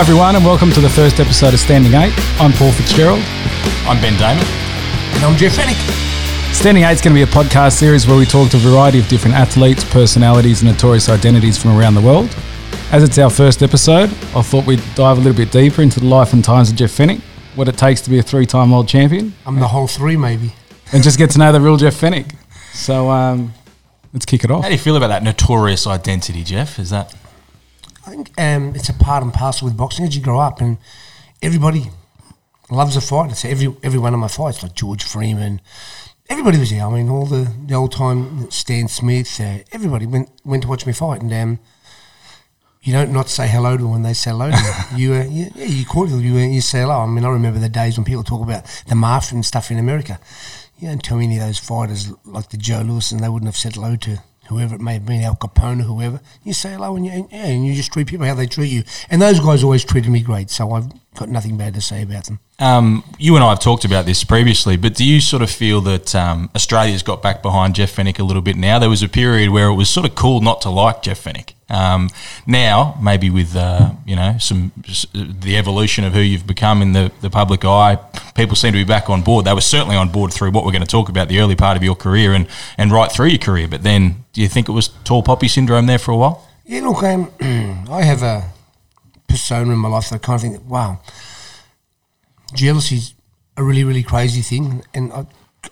Hi, everyone, and welcome to the first episode of Standing Eight. I'm Paul Fitzgerald. I'm Ben Damon. And I'm Jeff Fenech. Standing Eight is going to be a podcast series where we talk to a variety of different athletes, personalities, and notorious identities from around the world. As it's our first episode, I thought we'd dive a little bit deeper into the life and times of Jeff Fenech, what it takes to be a three time world champion, I'm the whole three, maybe. and just get to know the real Jeff Fenech. So um, let's kick it off. How do you feel about that notorious identity, Jeff? Is that I think um, it's a part and parcel with boxing as you grow up, and everybody loves a fight. It's every every one of my fights, like George Freeman. Everybody was there. I mean, all the, the old time Stan Smith. Uh, everybody went went to watch me fight, and um, you don't not say hello to them when they say hello to you. you, uh, you yeah, you cordial. You uh, you say hello. I mean, I remember the days when people talk about the mafia and stuff in America. You don't tell any of those fighters like the Joe Louis, and they wouldn't have said hello to whoever it may have been, Al Capone whoever. You say hello and you, yeah, and you just treat people how they treat you. And those guys always treated me great, so I've got nothing bad to say about them. um, you and I have talked about this previously, but do you sort of feel that um, Australia's got back behind Jeff Fenech a little bit now? There was a period where it was sort of cool not to like Jeff Fenech. Um, now, maybe with uh, you know some the evolution of who you've become in the, the public eye, people seem to be back on board. They were certainly on board through what we're going to talk about the early part of your career and and right through your career. But then, do you think it was tall poppy syndrome there for a while? Yeah, look, um, I have a persona in my life that I kind of think, wow, jealousy's a really, really crazy thing. And I,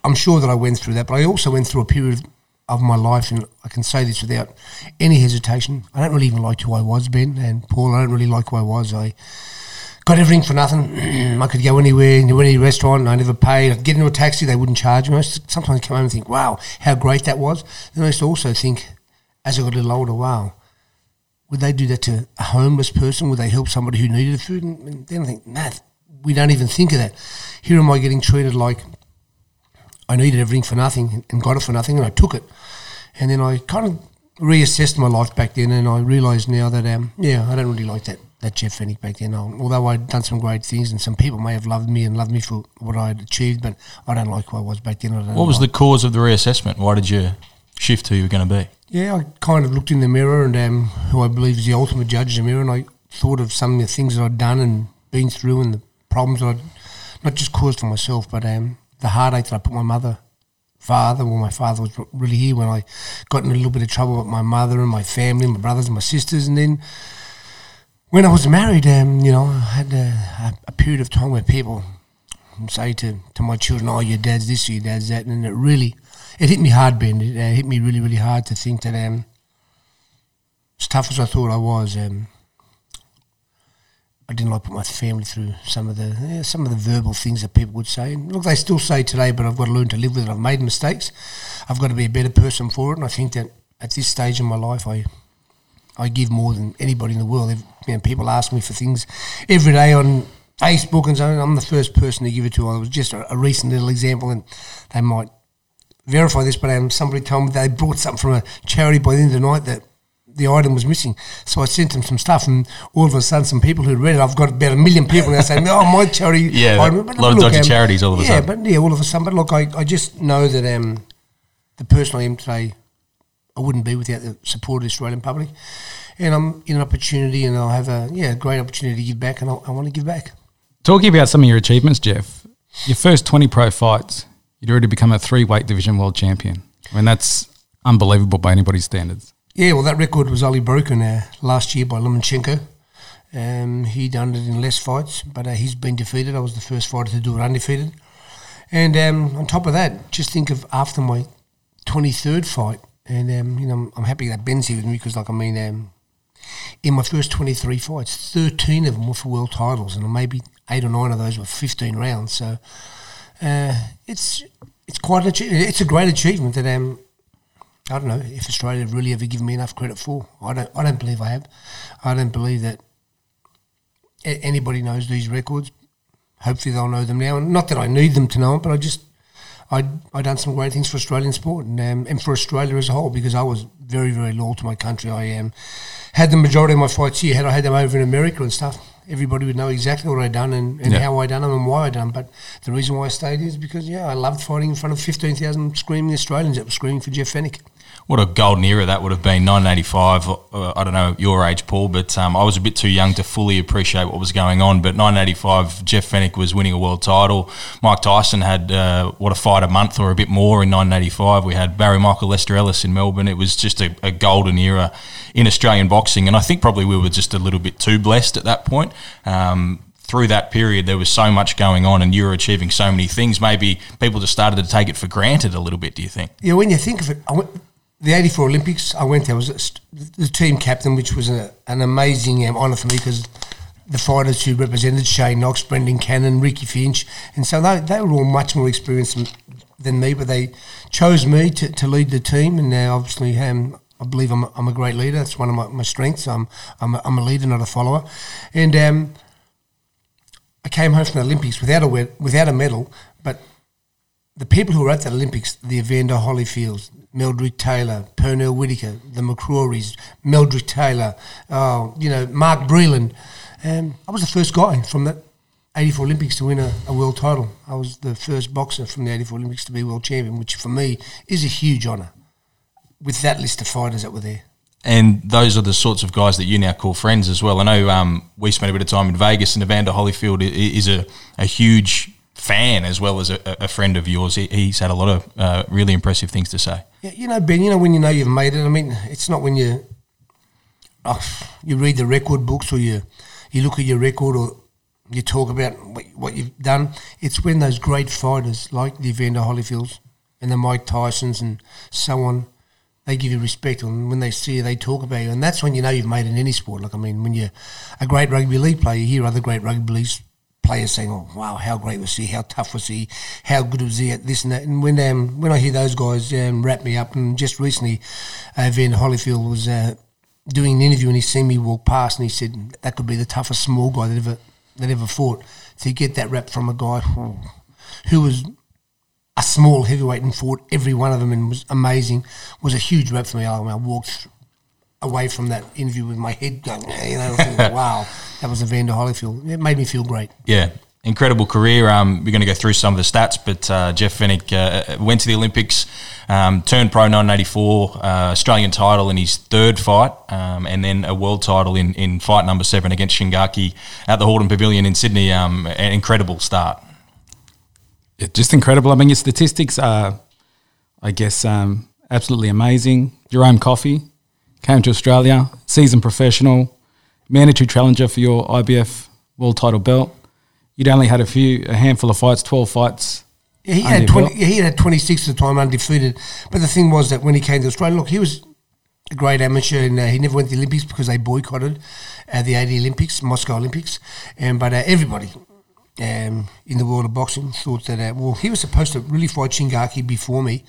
I'm sure that I went through that, but I also went through a period of my life, and I can say this without any hesitation. I don't really even like who I was, Ben and Paul. I don't really like who I was. I got everything for nothing. I could go anywhere, any restaurant, and I never paid. I'd get into a taxi, they wouldn't charge me. I used to sometimes come home and think, wow, how great that was. Then I used to also think, as I got a little older, wow, would they do that to a homeless person? Would they help somebody who needed food? And, and then I think, nah, we don't even think of that. Here am I getting treated like I needed everything for nothing and got it for nothing, and I took it. And then I kind of reassessed my life back then, and I realised now that, um, yeah, I don't really like that, that Jeff Fenech back then. Although I'd done some great things, and some people may have loved me and loved me for what I had achieved, but I don't like who I was back then. I don't What was like- the cause of the reassessment? Why did you shift who you were going to be? Yeah, I kind of looked in the mirror and um, who I believe is the ultimate judge in the mirror, and I thought of some of the things that I'd done and been through and the problems that I'd not just caused for myself, but um, the heartache that I put my mother, father, well, my father was really here when I got in a little bit of trouble with my mother and my family, my brothers and my sisters, and then when I was married, um, you know, I had a, a, period of time where people say to, to my children, "Oh, your dad's this, or your dad's that," and it really, it hit me hard, Ben. It uh, hit me really, really hard to think that, um, as tough as I thought I was, um, I didn't like put my family through some of the yeah, some of the verbal things that people would say. And look, they still say today, but I've got to learn to live with it. I've made mistakes. I've got to be a better person for it, and I think that at this stage in my life, I I give more than anybody in the world. You know, people ask me for things every day on Facebook and so on. I'm the first person to give it to. I was just a, a recent little example, and they might verify this, but um, somebody told me they brought something from a charity by the end of the night that the item was missing. So I sent them some stuff, and all of a sudden, some people who read it, I've got about a million people now saying, "Oh, my charity." Yeah, item." a But lot of look, dodgy charities all of a yeah, sudden. but yeah, all of a sudden. But look, I, I just know that um, the person I am today, I wouldn't be without the support of the Australian public. And I'm in an opportunity, and I'll have a yeah great opportunity to give back, and I, I want to give back. Talking about some of your achievements, Jeff, your first 20 pro fights, you'd already become a three weight division world champion. I mean, that's unbelievable by anybody's standards. Yeah, well, that record was only broken uh, last year by Lomachenko. Um, he done it in less fights, but uh, he's been defeated. I was the first fighter to do it undefeated. And um, on top of that, just think of after my 23rd fight, and um, you know, I'm, I'm happy that Ben's here with me because, like, I mean, um, in my first 23 fights, 13 of them were for world titles, and maybe eight or nine of those were 15 rounds. So uh, it's it's quite achievement. It's a great achievement that um, I don't know if Australia have really ever given me enough credit for. I don't. I don't believe I have. I don't believe that anybody knows these records. Hopefully they'll know them now, and not that I need them to know it, but I just I I done some great things for Australian sport and um, and for Australia as a whole because I was very very loyal to my country. I um, had the majority of my fights here. Had I had them over in America and stuff, everybody would know exactly what I'd done and, and Yeah. how I'd done them and why I done. But the reason why I stayed is because yeah, I loved fighting in front of fifteen thousand screaming Australians that were screaming for Jeff Fenech. What a golden era that would have been, 1985. Uh, I don't know your age, Paul, but um, I was a bit too young to fully appreciate what was going on. But 1985, Jeff Fenech was winning a world title. Mike Tyson had uh, what a fight a month or a bit more in 1985. We had Barry Michael Lester Ellis in Melbourne. It was just a, a golden era in Australian boxing, and I think probably we were just a little bit too blessed at that point. Um, through that period, there was so much going on, and you were achieving so many things. Maybe people just started to take it for granted a little bit. Do you think? Yeah, when you think of it, the '84 Olympics, I went there. I was the team captain, which was a, an amazing um, honour for me because the fighters who represented Shane Knox, Brendan Cannon, Ricky Finch, and so they, they were all much more experienced than, me. But they chose me to, to lead the team, and now obviously um, I believe I'm, I'm a great leader. That's one of my, my strengths. I'm I'm a, I'm a leader, not a follower, and. Um, I came home from the Olympics without a without a medal, but the people who were at the Olympics, the Evander Holyfields, Meldrick Taylor, Pernell Whitaker, the McCrorys, Meldrick Taylor, oh, you know, Mark Breland. Um, I was the first guy from that 84 Olympics to win a, a world title. I was the first boxer from the 84 Olympics to be world champion, which for me is a huge honour with that list of fighters that were there. And those are the sorts of guys that you now call friends as well. I know um, we spent a bit of time in Vegas, and Evander Holyfield is a, a huge fan as well as a, a friend of yours. He, he's had a lot of uh, really impressive things to say. Yeah, you know, Ben, you know when you know you've made it. I mean, it's not when you oh, you read the record books or you you look at your record or you talk about what, what you've done. It's when those great fighters like the Evander Holyfields and the Mike Tysons and so on, they give you respect. And when they see you, they talk about you. And that's when you know you've made it in any sport. Like, I mean, when you're a great rugby league player, you hear other great rugby league players saying, "Oh, wow, how great was he? How tough was he? How good was he at this and that?" And when um, when I hear those guys um, wrap me up, and just recently, uh, Van was uh, doing an interview and he seen me walk past, and he said that could be the toughest small guy that ever that ever fought. To get that rap from a guy who, was a small heavyweight and fought every one of them and was amazing was a huge rap for me. I, I walked away from that interview with my head going, you know, thinking, wow, that was Evander Holyfield. It made me feel great. Yeah, incredible career. Um, we're going to go through some of the stats, but uh, Jeff Fenech uh, went to the Olympics, um, turned pro 1984, uh, Australian title in his third fight, um, and then a world title in, in fight number seven against Shingaki at the Hordern Pavilion in Sydney. Um, an incredible start. Yeah, just incredible. I mean, your statistics are, I guess, um, absolutely amazing. Jerome Coffey came to Australia, seasoned professional, mandatory challenger for your IBF world title belt. You'd only had a few, a handful of fights, twelve fights. Yeah, he had twenty. belt. He had twenty six at the time, undefeated. But the thing was that when he came to Australia, look, he was a great amateur, and uh, he never went to the Olympics because they boycotted uh, the eighty Olympics, Moscow Olympics. And but uh, everybody um, in the world of boxing thought that uh, well, he was supposed to really fight Shingaki before me,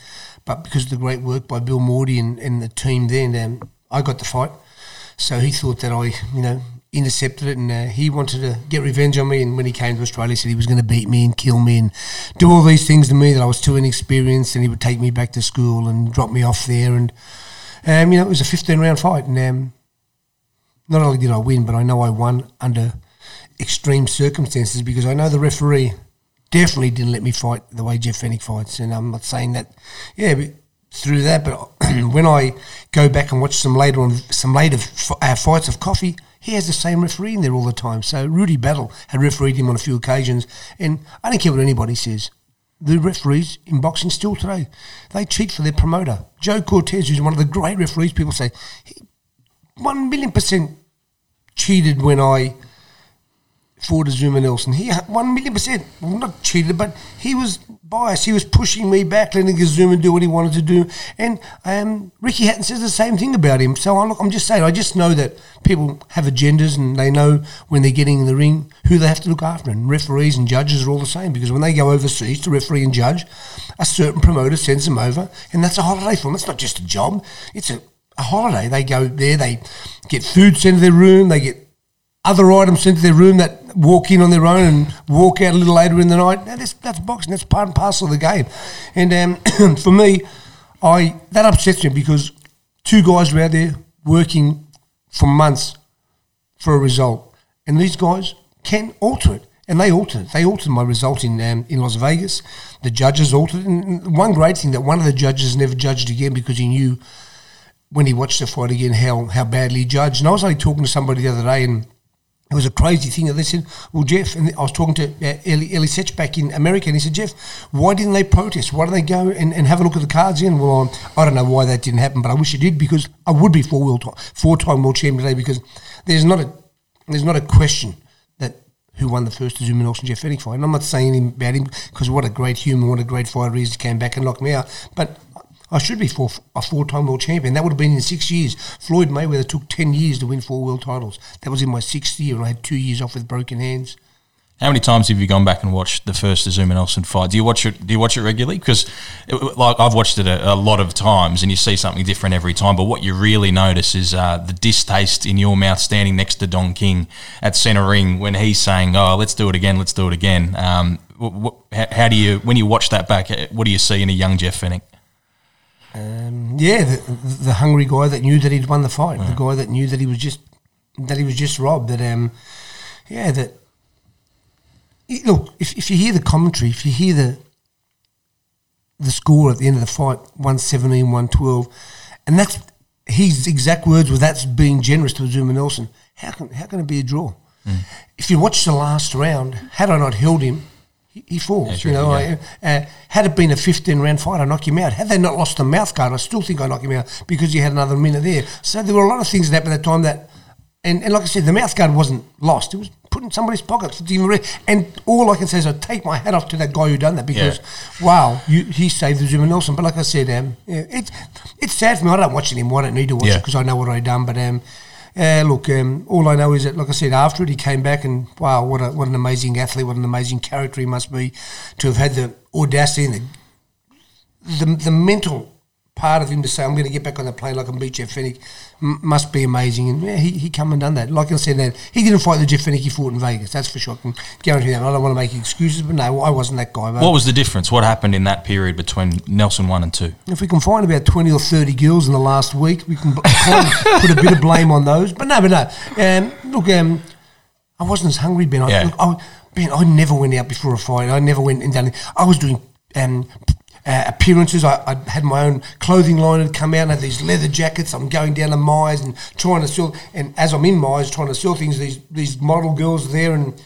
but because of the great work by Bill Mordey and, and the team then, um, I got the fight. So he thought that I, you know, intercepted it, and uh, he wanted to get revenge on me. And when he came to Australia, he said he was going to beat me and kill me and do all these things to me that I was too inexperienced, and he would take me back to school and drop me off there. And um, you know, it was a 15 round fight, and um, not only did I win, but I know I won under extreme circumstances because I know the referee definitely didn't let me fight the way Jeff Fenech fights. And I'm not saying that, yeah, through that. But when I go back and watch some later on, some later f- uh, fights of Coffee, he has the same referee in there all the time. So Rudy Battle had refereed him on a few occasions, and I don't care what anybody says. The referees in boxing still today, they cheat for their promoter. Joe Cortez, who's one of the great referees, people say, he, one million percent cheated when I fought Azumah Nelson. He one million percent, not cheated, but he was biased. He was pushing me back, letting Azumah do what he wanted to do. And um, Ricky Hatton says the same thing about him. So I look, I'm just saying, I just know that people have agendas and they know when they're getting in the ring who they have to look after. And referees and judges are all the same because when they go overseas to referee and judge, a certain promoter sends them over, and that's a holiday for them. It's not just a job; it's a a holiday. They go there, they get food sent to their room, they get other items sent to their room that walk in on their own and walk out a little later in the night. Now, that's, that's boxing. That's part and parcel of the game. And um, for me, I that upsets me because two guys were out there working for months for a result. and these guys can alter it. And they altered it. They altered my result in um, in Las Vegas. The judges altered. And one great thing that one of the judges never judged again because he knew when he watched the fight again how, how badly he judged. And I was only talking to somebody the other day and it was a crazy thing that they said, well, Jeff, and I was talking to uh, Eli, Setch back in America, and he said, Jeff, why didn't they protest? Why didn't they go and, and have a look at the cards again? Well, um, I don't know why that didn't happen, but I wish it did because I would be four world four time world champion today because there's not a there's not a question that who won the first Azumah Nelson Jeff Fenech fight. And I'm not saying anything about him because what a great human, what a great fighter he is. Came back and knocked me out, but I should be four, a four-time world champion. That would have been in six years. Floyd Mayweather took ten years to win four world titles. That was in my sixth year, and I had two years off with broken hands. How many times have you gone back and watched the first Azumah Nelson fight? Do you watch it? Do you watch it regularly? Because, like, I've watched it a, a, lot of times, and you see something different every time. But what you really notice is uh, the distaste in your mouth standing next to Don King at centre ring when he's saying, "Oh, let's do it again, let's do it again." Um, how do you, when you watch that back, what do you see in a young Jeff Fenech? Um, yeah, the, the, hungry guy that knew that he'd won the fight, yeah. the guy that knew that he was just that he was just robbed. That um, yeah, that look. If, if you hear the commentary, if you hear the the score at the end of the fight, 117, 112, and that's his exact words were that's being generous to Azumah Nelson. How can how can it be a draw? Mm. If you watch the last round, had I not held him, he, falls. You know, yeah. uh, had it been a 15 round fight, I knock him out. Had they not lost the mouth guard, I still think I knock him out because he had another minute there. So there were a lot of things that happened at that time that, and, and like I said, the mouth guard wasn't lost. It was put in somebody's pocket. Even and all I can say is I take my hat off to that guy who done that because, yeah. wow, you, he saved the Azumah Nelson. But like I said, um, yeah, it's it's sad for me. I don't watch anymore. I don't need to watch it because I know what I done. But um, uh, look, um, all I know is that, like I said, after it, he came back and wow, what a, what an amazing athlete, what an amazing character he must be to have had the audacity and the the, the mental part of him to say, I'm going to get back on the plane like I'm beat Jeff Fenech m- must be amazing. And yeah, he, he come and done that. Like I said, that he didn't fight the Jeff Fenech he fought in Vegas. That's for sure. I can guarantee that. I don't want to make excuses, but no, I wasn't that guy. What was the difference? What happened in that period between Nelson 1 and 2? If we can find about 20 or 30 girls in the last week, we can put a bit of blame on those. But no, but no. Um, look, um, I wasn't as hungry, Ben. I, yeah. look, I, Ben, I never went out before a fight. I never went and done it. I was doing um, uh, appearances. I, I, had my own clothing line had come out and had these leather jackets. I'm going down to Myers and trying to sell. And as I'm in Myers trying to sell things, these these model girls are there. And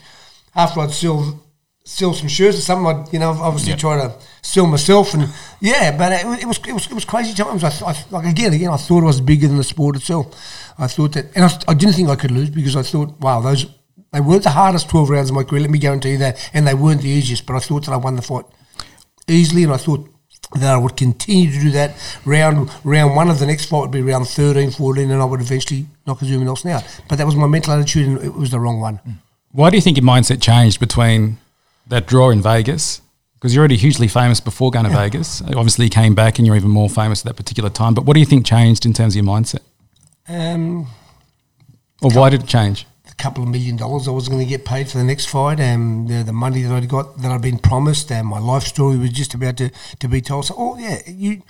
after I'd sell sell some shirts or something, I'd you know obviously yep. try to sell myself. And yeah, but it, it was it was it was crazy times. I, I, like again again, I thought I was bigger than the sport itself. I thought that, and I, I didn't think I could lose because I thought, wow, those. They weren't the hardest 12 rounds of my career, let me guarantee you that, and they weren't the easiest, but I thought that I won the fight easily, and I thought that I would continue to do that. Round round one of the next fight would be round 13, 14, and I would eventually knock Azumah Nelson out. But that was my mental attitude, and it was the wrong one. Why do you think your mindset changed between that draw in Vegas? Because you're already hugely famous before going to yeah. Vegas. Obviously, you came back and you're even more famous at that particular time. But what do you think changed in terms of your mindset? Um, or why did it change? Couple of million dollars I was going to get paid for the next fight, and the, the money that I'd got that I'd been promised, and my life story was just about to, to be told. So, oh yeah, you.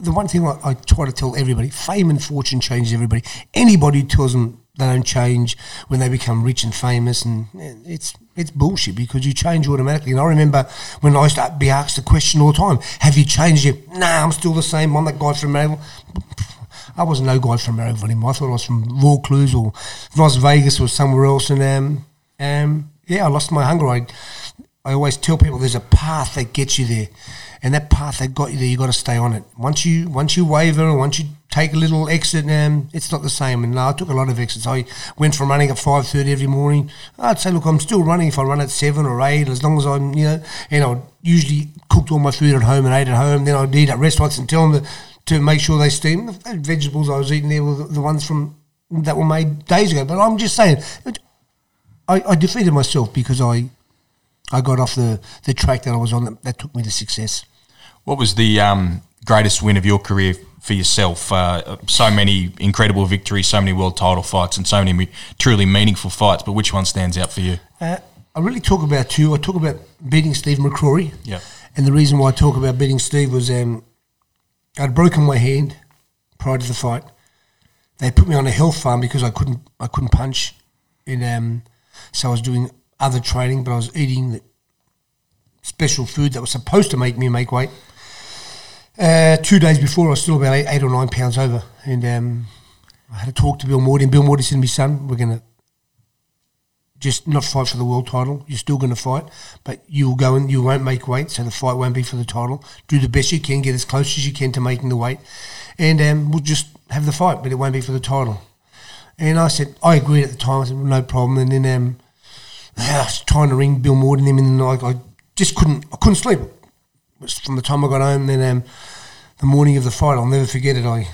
The one thing I, I try to tell everybody: fame and fortune changes everybody. Anybody tells them they don't change when they become rich and famous, and it's it's bullshit because you change automatically. And I remember when I used to be asked the question all the time: "Have you changed yet?" Nah, I'm still the same. I'm that guy from Melbourne. I wasn't no guy from anymore. I thought I was from Vaucluse or Las Vegas or somewhere else. And um, um, yeah, I lost my hunger. I, I always tell people there's a path that gets you there. And that path that got you there, you got to stay on it. Once you once you waver, once you take a little exit, um, it's not the same. And no, I took a lot of exits. I went from running at five thirty every morning. I'd say, look, I'm still running if I run at seven or eight, as long as I'm, you know, and I usually cooked all my food at home and ate at home. Then I'd eat at restaurants and tell them that to make sure they steam. The vegetables I was eating there were the ones from that were made days ago. But I'm just saying, I, I defeated myself because I I got off the, the track that I was on that, that took me to success. What was the um, greatest win of your career for yourself? Uh, so many incredible victories, so many world title fights, and so many truly meaningful fights. But which one stands out for you? Uh, I really talk about two. I talk about beating Steve McCrory. Yeah. And the reason why I talk about beating Steve was um, I'd broken my hand prior to the fight. They put me on a health farm because I couldn't I couldn't punch, and um, so I was doing other training, but I was eating the special food that was supposed to make me make weight. Uh, two days before, I was still about eight, eight or nine pounds over, and um, I had a talk to Bill Mordey, and Bill Mordey said to me, "Son, we're going to just not fight for the world title. You're still going to fight, but you'll go and you won't make weight, so the fight won't be for the title. Do the best you can, get as close as you can to making the weight, and um, we'll just have the fight, but it won't be for the title." And I said, I agreed at the time. I said, no problem. And then um, I was trying to ring Bill Morton them, and I, I just couldn't. I couldn't sleep. It was from the time I got home. Then um, the morning of the fight, I'll never forget it. I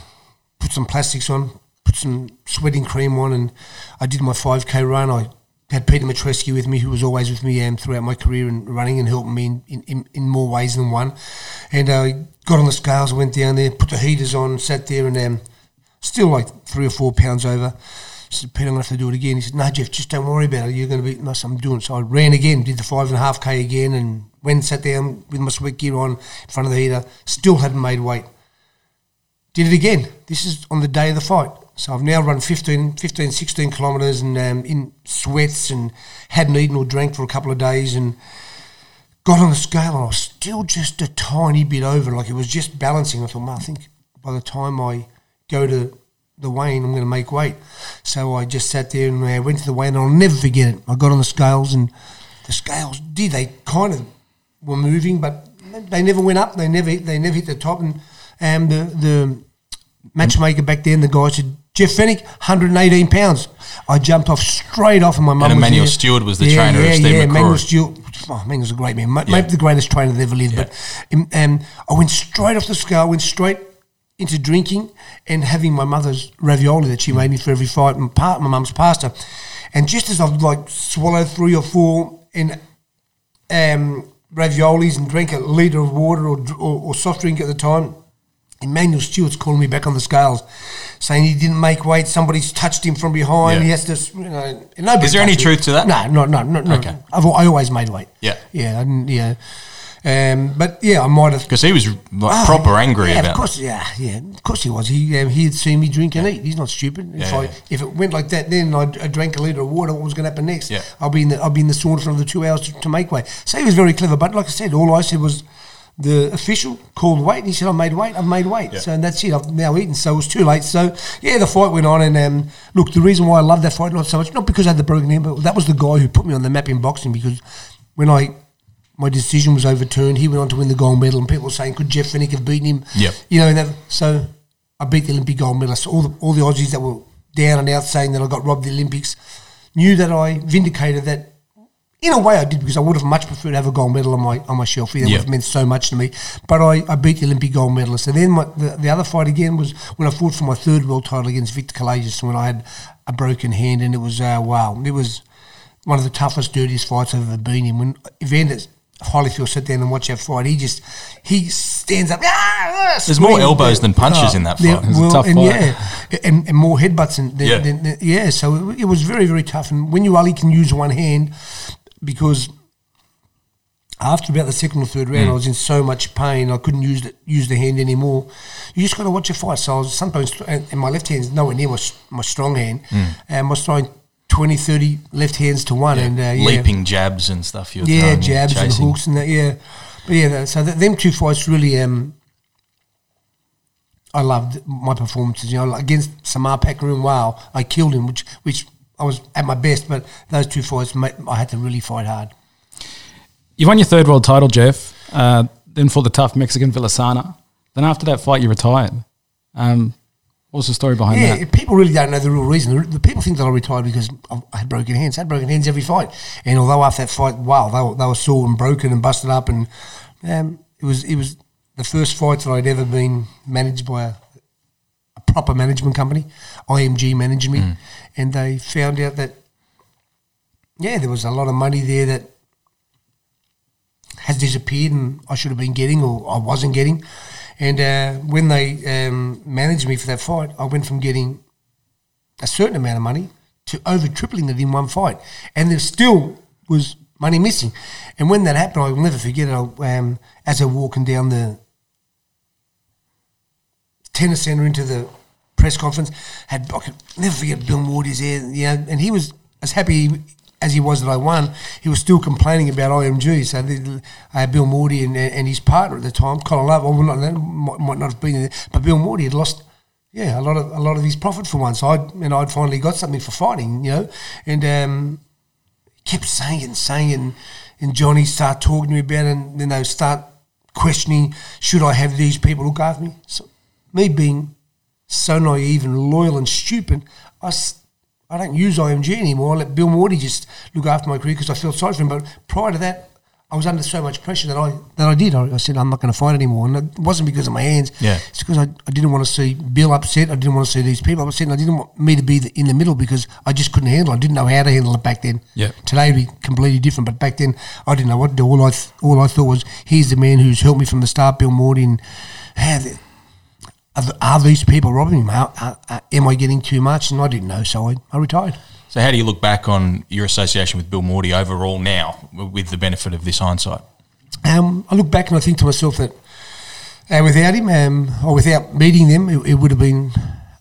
put some plastics on, put some sweating cream on, and I did my 5k run. I had Peter Matreski with me, who was always with me um, throughout my career and running and helping me in, in, in more ways than one. And I uh, got on the scales, went down there, put the heaters on, sat there, and um, still like three or four pounds over. I said, Peter, I'm going to have to do it again. He said, No, Jeff, just don't worry about it. You're going to be, no, I'm doing it. So I ran again, did the five and a half K again, and went and sat down with my sweat gear on in front of the heater. Still hadn't made weight. Did it again. This is on the day of the fight. So I've now run 15, 15 16 kilometres and um, in sweats and hadn't eaten or drank for a couple of days and got on the scale and I was still just a tiny bit over. Like it was just balancing. I thought, I think by the time I go to the weigh-in, I'm going to make weight. So I just sat there and I went to the weigh and I'll never forget it. I got on the scales and the scales did. They kind of were moving, but they never went up. They never they never hit the top. And um, the the matchmaker back then, the guy said, Jeff Fenech, 118 pounds. I jumped off straight off, and my mum. And Emanuel Steward was the yeah, trainer yeah, of Steve yeah, McCrory. Emanuel Steward. Oh, Emanuel's a great man. Maybe yeah. the greatest trainer that ever lived. Yeah. But um, I went straight off the scale, went straight into drinking and having my mother's ravioli that she made me for every fight and part my mum's pasta. And just as I've like swallowed three or four in um, raviolis and drank a litre of water or, or, or, soft drink at the time, Emanuel Steward's calling me back on the scales, saying he didn't make weight. Somebody's touched him from behind. Yeah. He has to, you know. Is there any truth me. to that? No, no, no, no. no. Okay. I've, I always made weight. Yeah, yeah, I didn't, yeah. Um, but yeah, I might have because he was like oh, proper angry yeah, about. Of course, yeah, yeah, of course he was. He um, he had seen me drink and eat. He's not stupid. If, yeah, I, if it went like that, then I, I drank a liter of water. What was going to happen next? Yeah. I'll be in the I'll be in the sauna for another two hours to, to make weight. So he was very clever. But like I said, all I said was the official called weight and he said, I made weight, I've made weight. Yeah. So that's it, I've now eaten. So it was too late. So yeah, the fight went on. And um, look, the reason why I love that fight not so much, not because I had the broken hand, but that was the guy who put me on the map in boxing because when I my decision was overturned. He went on to win the gold medal, and people were saying, "Could Jeff Fenech have beaten him?" Yeah. You know, that, so I beat the Olympic gold medalist. All the all the Aussies that were down and out saying that I got robbed the Olympics knew that I vindicated that. In a way, I did because I would have much preferred to have a gold medal on my on my shelf. That yep. would have meant so much to me. But I, I beat the Olympic gold medalist. And then my, the, the other fight again was when I fought for my third world title against Victor Callejas when I had a broken hand, and it was uh, wow, it was one of the toughest, dirtiest fights I've ever been in. When Evander Holyfield sit down and watch that fight, he just he stands up. Ah, There's more elbows than punches in that fight. Yeah, well, and yeah, and, and, more headbutts than, than, yeah. Than, than, yeah. So it, it, was very very tough. And when you only can use one hand, because after about the second or third round, mm. I was in so much pain I couldn't use the, use the hand anymore. You just got to watch your fight. So I was sometimes, and, and my left hand's nowhere near my, my strong hand, mm. and I was throwing 20, 30 left hands to one, yeah. and uh, yeah. leaping jabs and stuff. You're yeah, jabs and hooks and that. Yeah, but yeah, so th- them two fights really. Um, I loved my performances. You know, against Samart Payakaroon, wow, I killed him, which which I was at my best. But those two fights, I had to really fight hard. You won your third world title, Jeff. Uh, then for the tough Mexican Villasana. Then after that fight, you retired. Um, What's the story behind yeah, that? People really don't know the real reason. The people think that I retired because I had broken hands. I had broken hands every fight. And although after that fight, wow, they were, they were sore and broken and busted up. And um, it was it was the first fight that I'd ever been managed by a proper management company. IMG managed me. Mm. And they found out that, yeah, there was a lot of money there that has disappeared and I should have been getting or I wasn't getting. And uh, when they um, managed me for that fight, I went from getting a certain amount of money to over tripling it in one fight. And there still was money missing. And when that happened, I will never forget it. I, um, as I walking down the tennis centre into the press conference, had I could never forget Bill Mordey's there, you know, and he was as happy as he was that I won, he was still complaining about IMG. So the, uh, Bill Mordey and, and his partner at the time, Colin Love, well, not, might, might not have been there, but Bill Mordey had lost yeah, a lot of a lot of his profit for once. I and I'd finally got something for fighting, you know, and um, kept saying and saying and and Johnny start talking to me about it, and then they start questioning, should I have these people look after me? So me being so naive and loyal and stupid, I, I don't use IMG anymore. I let Bill Mordey just look after my career because I feel sorry for him. But prior to that, I was under so much pressure that I that I did. I, I said I'm not going to fight anymore, and it wasn't because of my hands. Yeah, it's because I, I didn't want to see Bill upset. I didn't want to see these people upset. And I didn't want me to be the, in the middle because I just couldn't handle. it. I didn't know how to handle it back then. Yeah, today would be completely different, but back then I didn't know what to do. All I th- all I thought was, here's the man who's helped me from the start, Bill Mordey, and how the, are, are, these people robbing me? Are, are, am I getting too much? And I didn't know, so I, I retired. So, how do you look back on your association with Bill Mordey overall now, with the benefit of this hindsight? Um, I look back and I think to myself that uh, without him um, or without meeting them, it, it, would have been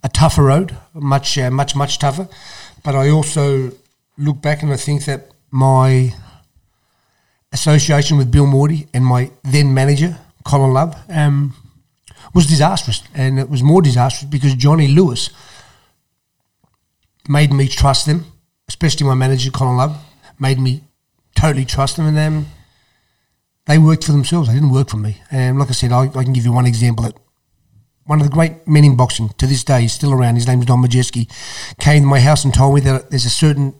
a tougher road, much, uh, much, much tougher. But I also look back and I think that my association with Bill Mordey and my then manager, Colin Love, um, was disastrous. And it was more disastrous because Johnny Lewis made me trust them, especially my manager, Colin Love, made me totally trust them. And um, they worked for themselves. They didn't work for me. And like I said, I, I can give you one example that one of the great men in boxing to this day is still around. His name is Don Majeski. Came to my house and told me that there's a certain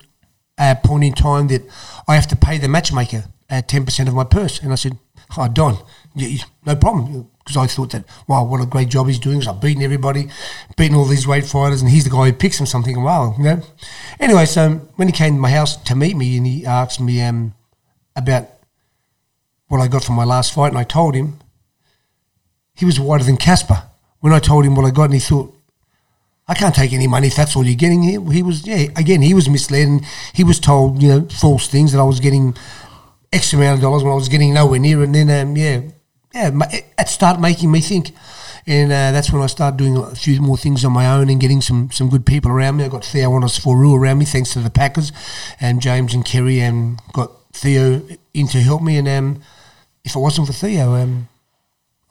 uh, point in time that I have to pay the matchmaker uh, ten percent of my purse. And I said, "Hi, oh, Don, yeah, no problem." Because I thought that, wow, what a great job he's doing. Because I've beaten everybody, beaten all these weight fighters, and he's the guy who picks them. So I'm wow, you know. Anyway, so when he came to my house to meet me, and he asked me um, about what I got from my last fight, and I told him he was wider than Casper. When I told him what I got, and he thought, I can't take any money if that's all you're getting here. He was, yeah, again, he was misled, and he was told, you know, false things that I was getting X amount of dollars when I was getting nowhere near. And then, um, yeah, yeah, it started making me think. And uh, that's when I started doing a few more things on my own and getting some, some good people around me. I got Theo Onisforu around me, thanks to the Packers, and James and Kerry, and got Theo in to help me. And um, if it wasn't for Theo, um,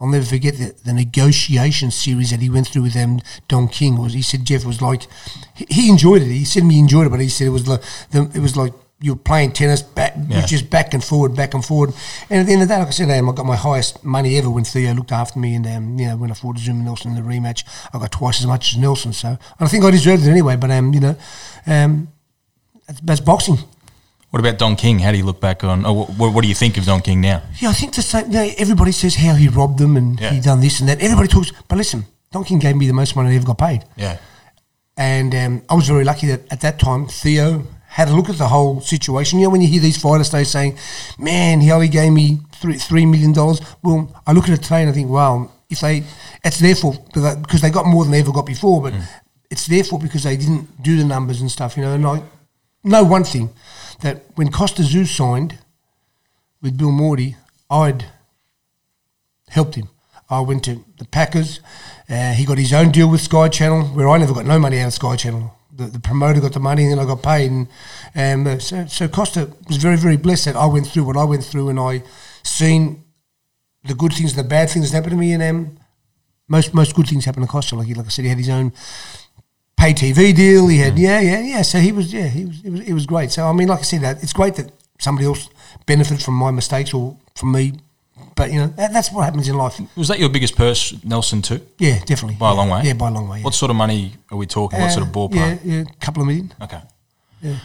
I'll never forget the, the negotiation series that he went through with um, Don King. Was he said Jeff was like he, he enjoyed it. He said he enjoyed it, but he said it was like the, it was like you were playing tennis back, yeah. just back and forward, back and forward. And at the end of that, like I said, um, I got my highest money ever when Theo looked after me, and um, you know when I fought Zuma Nelson in the rematch, I got twice as much as Nelson. So I think I deserved it anyway. But um, you know, um, that's, that's boxing. What about Don King? How do you look back on? Or what, what do you think of Don King now? Yeah, I think the same. You know, everybody says how he robbed them and yeah. he done this and that. Everybody talks, but listen, Don King gave me the most money I ever got paid. Yeah, and um, I was very lucky that at that time Theo had a look at the whole situation. You know, when you hear these fighters stay saying, "Man, he only gave me three three million dollars," well, I look at it today and I think, "Wow, if they, it's their fault because they got more than they ever got before, but mm. it's their fault because they didn't do the numbers and stuff." You know, and I know one thing that when Kostya Tszyu signed with Bill Mordey, I'd helped him. I went to the Packers. Uh, he got his own deal with Sky Channel, where I never got no money out of Sky Channel. The, the promoter got the money, and then I got paid. And um, so, so Kostya was very, very blessed that I went through what I went through, and I seen the good things and the bad things that happened to me. And um, most most good things happened to Kostya. Like he, like I said, he had his own pay TV deal. He had, mm. yeah, yeah, yeah. So he was, yeah, he was, it was, it was great. So I mean, like I said, that it's great that somebody else benefited from my mistakes or from me. But you know, that, that's what happens in life. Was that your biggest purse, Nelson? Too? Yeah, definitely. By yeah. a long way. Yeah, by a long way. Yeah. What sort of money are we talking? Uh, what sort of uh, ballpark? Yeah, yeah, a couple of million. Okay. Yeah.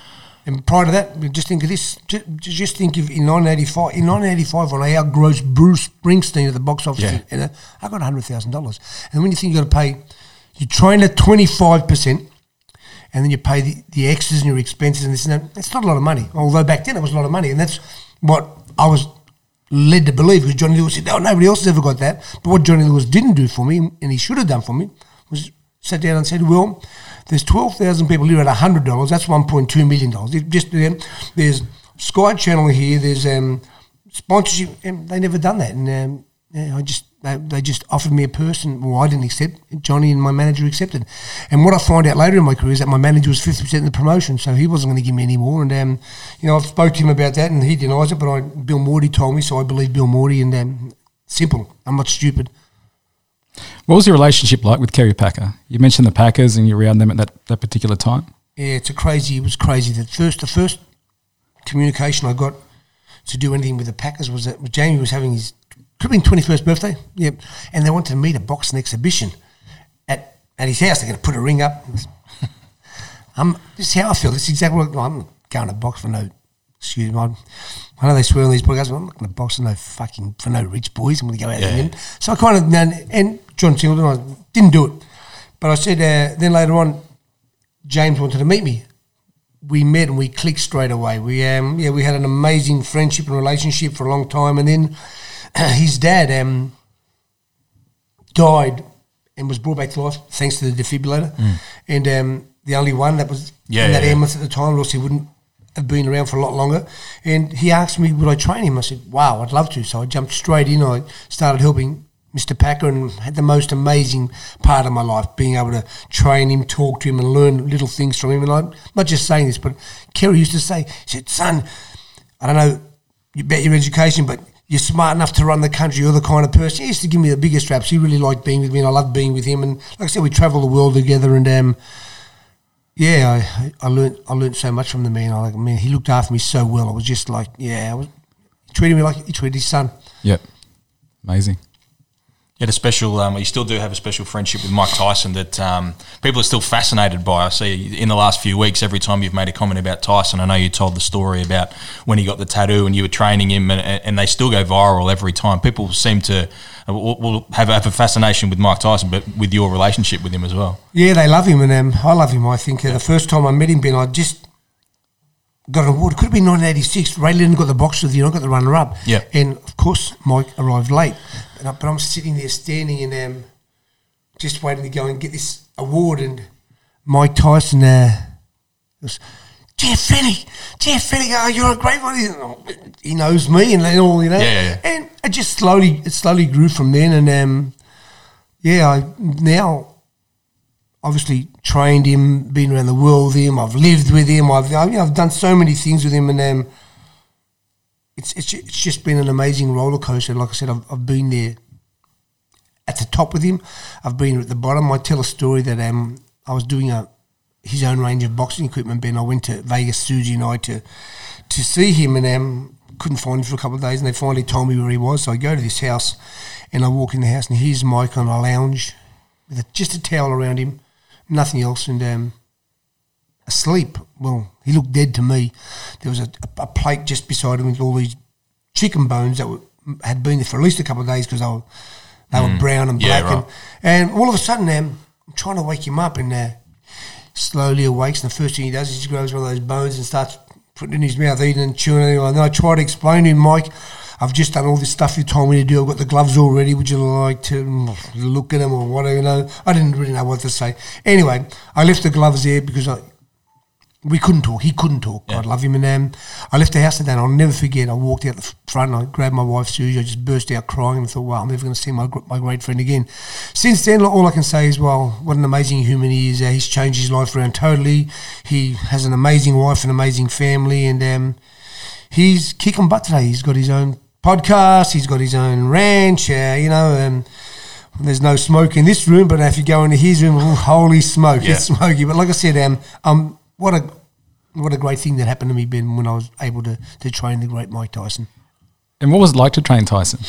And prior to that, just think of this. Just, just think of in 1985. In 1985, when I outgrossed Bruce Springsteen at the box office, yeah. and uh, I got hundred thousand dollars. And when you think you got to pay you train at 25%, and then you pay the, the extras and your expenses and this and that. It's not a lot of money. Although back then it was a lot of money. And that's what I was led to believe because Johnny Lewis said, oh, nobody else has ever got that. But what Johnny Lewis didn't do for me, and he should have done for me, was sat down and said, well, there's 12,000 people here at $100. That's $1.2 million. Just um, There's Sky Channel here. There's um, sponsorship. And they never done that. And um, yeah, I just they, they just offered me a person. Well, I didn't accept. Johnny and my manager accepted. And what I find out later in my career is that my manager was fifty percent in the promotion, so he wasn't going to give me any more. And um, you know, I've spoke to him about that, and he denies it. But I, Bill Mordey told me, so I believe Bill Mordey. And um, simple. I'm not stupid. What was your relationship like with Kerry Packer? You mentioned the Packers and you were around them at that, that particular time. Yeah, it's a crazy. It was crazy. The first, the first communication I got to do anything with the Packers was that Jamie was having his could have been twenty first birthday. Yep, and they wanted to meet a boxing exhibition at at his house. They're going to put a ring up. I'm, this is how I feel. This is exactly what I'm going to box for no. Excuse me. I'm, I know they swear on these podcasts. I'm not going to box for no fucking for no rich boys. I'm going to go out Yeah. there. So I kind of and, and John Singleton. I didn't do it, but I said uh, then later on, James wanted to meet me. We met and we clicked straight away. We um yeah we had an amazing friendship and relationship for a long time, and then his dad um died and was brought back to life thanks to the defibrillator, and um the only one that was Yeah, in that yeah, yeah. ambulance at the time, or else he wouldn't have been around for a lot longer. And he asked me would I train him. I said wow I'd love to. So I jumped straight in. I started helping. Mr. Packer and had the most amazing part of my life, being able to train him, talk to him, and learn little things from him. And I'm not just saying this, but Kerry used to say, he said, son, I don't know about your education, but you're smart enough to run the country. You're the kind of person. He used to give me the biggest raps. He really liked being with me, and I loved being with him. And like I said, we travel the world together, and um, yeah, I I learned I learned so much from the man. I like, man, he looked after me so well. I was just like, yeah, I was he treated me like he treated his son. Yep. Amazing. You had a special, um, you still do have a special friendship with Mike Tyson that um, people are still fascinated by. I see in the last few weeks, every time you've made a comment about Tyson, I know you told the story about when he got the tattoo and you were training him, and, and they still go viral every time. People seem to uh, will, have, have a fascination with Mike Tyson, but with your relationship with him as well. Yeah, they love him, and um, I love him. I think uh, the first time I met him, Ben, I just got an award. It could have been 1986. Ray Lennon got the box of you. I got the runner up. Yeah. And of course, Mike arrived late. But, I, but I'm sitting there standing and um, just waiting to go and get this award. And Mike Tyson uh, goes, Jeff Fenech, Jeff Fenech, oh, you're a great one. He- He knows me and all, you know. Yeah, yeah, yeah. And it just slowly, it slowly grew from then. And um, yeah, I now obviously trained him, been around the world with him. I've lived with him. I've I, you know, I've done so many things with him, and um, it's it's it's just been an amazing roller coaster. Like I said, I've, I've been there at the top with him. I've been at the bottom. I tell a story that um, I was doing a his own range of boxing equipment. Ben, I went to Vegas, Susie and I to to see him, and um, couldn't find him for a couple of days. And they finally told me where he was. So I go to this house, and I walk in the house, and here's Mike on a lounge with a, just a towel around him, nothing else, and um, asleep. Well, he looked dead to me. There was a, a, plate just beside him with all these chicken bones that were, had been there for at least a couple of days because they were they were brown and Mm. Yeah, black. right. and, and all of a sudden, um, I'm trying to wake him up, and uh, slowly awakes. And the first thing he does is he grabs one of those bones and starts putting it in his mouth, eating and chewing. And then I try to explain to him, Mike, I've just done all this stuff you told me to do. I've got the gloves all ready. Would you like to mm, look at them or whatever? You know, I didn't really know what to say. Anyway, I left the gloves there because I. We couldn't talk. He couldn't talk. God love him. And um, I left the house that day. I'll never forget. I walked out the front. and I grabbed my wife Susie. I just burst out crying and thought, "Wow, I'm never going to see my my great friend again." Since then, all I can say is, "Well, what an amazing human he is. Uh, he's changed his life around totally. He has an amazing wife, an amazing family, and um, he's kicking butt today. He's got his own podcast. He's got his own ranch. Uh, you know, um, there's no smoke in this room, but if you go into his room, oh, holy smoke, Yeah. it's smoky. But like I said, um, um, what a what a great thing that happened to me, Ben, when I was able to, to train the great Mike Tyson. And what was it like to train Tyson?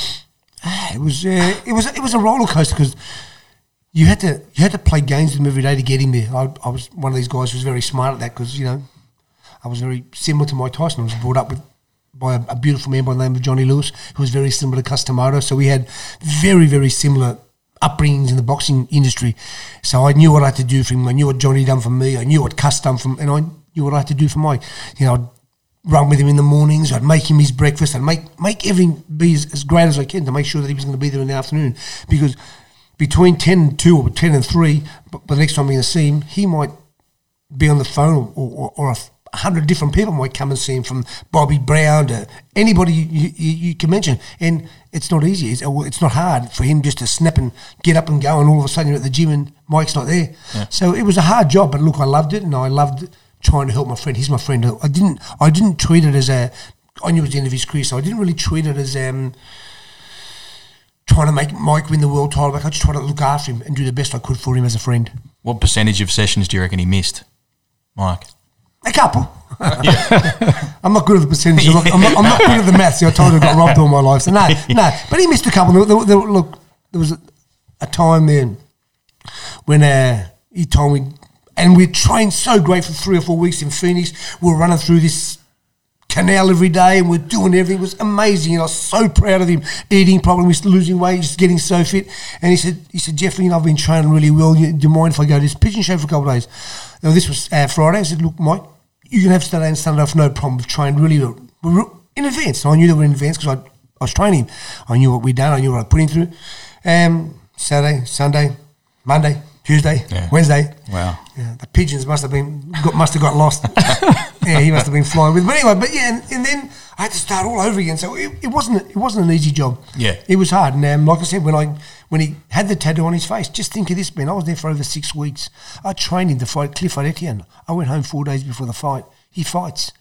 Ah, It was uh, it was it was a roller coaster because you had to you had to play games with him every day to get him there. I, I was one of these guys who was very smart at that because you know I was very similar to Mike Tyson. I was brought up with by a, a beautiful man by the name of Johnny Lewis, who was very similar to Cus D'Amato. So we had very very similar upbringings in the boxing industry. So I knew what I had to do for him. I knew what Johnny done for me. I knew what Cus done for, and I knew what I had to do for my, You know. I'd, run with him in the mornings. I'd make him his breakfast. I'd make make everything be as, as great as I can to make sure that he was going to be there in the afternoon. Because between ten and two or ten and three, but by the next time I'm going to see him, he might be on the phone or, or, or a, hundred different people might come and see him, from Bobby Brown to anybody you, you, you can mention. And it's not easy. It's, it's not hard for him just to snap and get up and go, and all of a sudden you're at the gym and Mike's not there. Yeah. So it was a hard job, but look, I loved it, and I loved trying to help my friend. He's my friend. I didn't I didn't treat it as a. I knew it was the end of his career, so I didn't really treat it as um, trying to make Mike win the world title. Like I just tried to look after him and do the best I could for him as a friend. What percentage of sessions do you reckon he missed, Mike? A couple. I'm not good at the percentages. I'm, not, I'm, not, I'm not good at the maths. I told you I got robbed all my life. So no, no. But he missed a couple. There, there, look, there was a, a time then when uh, he told me, and we trained so great for three or four weeks in Phoenix. We were running through this canal every day and we're doing everything. It was amazing. And I was so proud of him, eating properly, losing weight, just getting so fit. And he said, he said, Jeff, you know, I've been training really well. Do you mind if I go to this pigeon show for a couple of days? Now, this was uh, Friday. I said, look, Mike, you can have Saturday and Sunday off, no problem. We've trained really. We're in advance. I knew they were in advance because I, I was training. I knew what we'd done. I knew what I'd put him through. Um, Saturday, Sunday, Monday, Tuesday, Yeah. Wednesday. Wow. Yeah, the pigeons must have been got, must have got lost. yeah, he must have been flying with. But anyway, but yeah, and, and then I had to start all over again. So it, it wasn't it wasn't an easy job. Yeah. it was hard. And um, like I said, when I when he had the tattoo on his face, just think of this, man. I was there for over six weeks. I trained him to fight Clifford Etienne. I went home four days before the fight. He fights.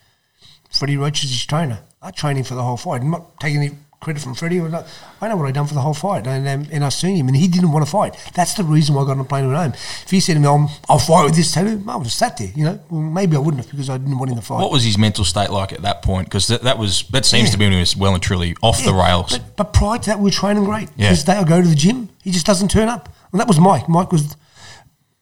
Freddie Roach is his trainer. I trained him for the whole fight. I'm not taking any credit from Freddie. I know I know what I done for the whole fight, and um, and I seen him, and he didn't want to fight. That's the reason why I got on a plane and went home. If he said to me, "I'll, I'll fight with this tattoo," I would have sat there. You know, well, maybe I wouldn't have because I didn't want him to fight. What was his mental state like at that point? Because that, that was that seems Yeah. to be when he was well and truly off the rails. But, but prior to that, we were training great. Yeah. This day I go to the gym, he just doesn't turn up. And that was Mike. Mike was.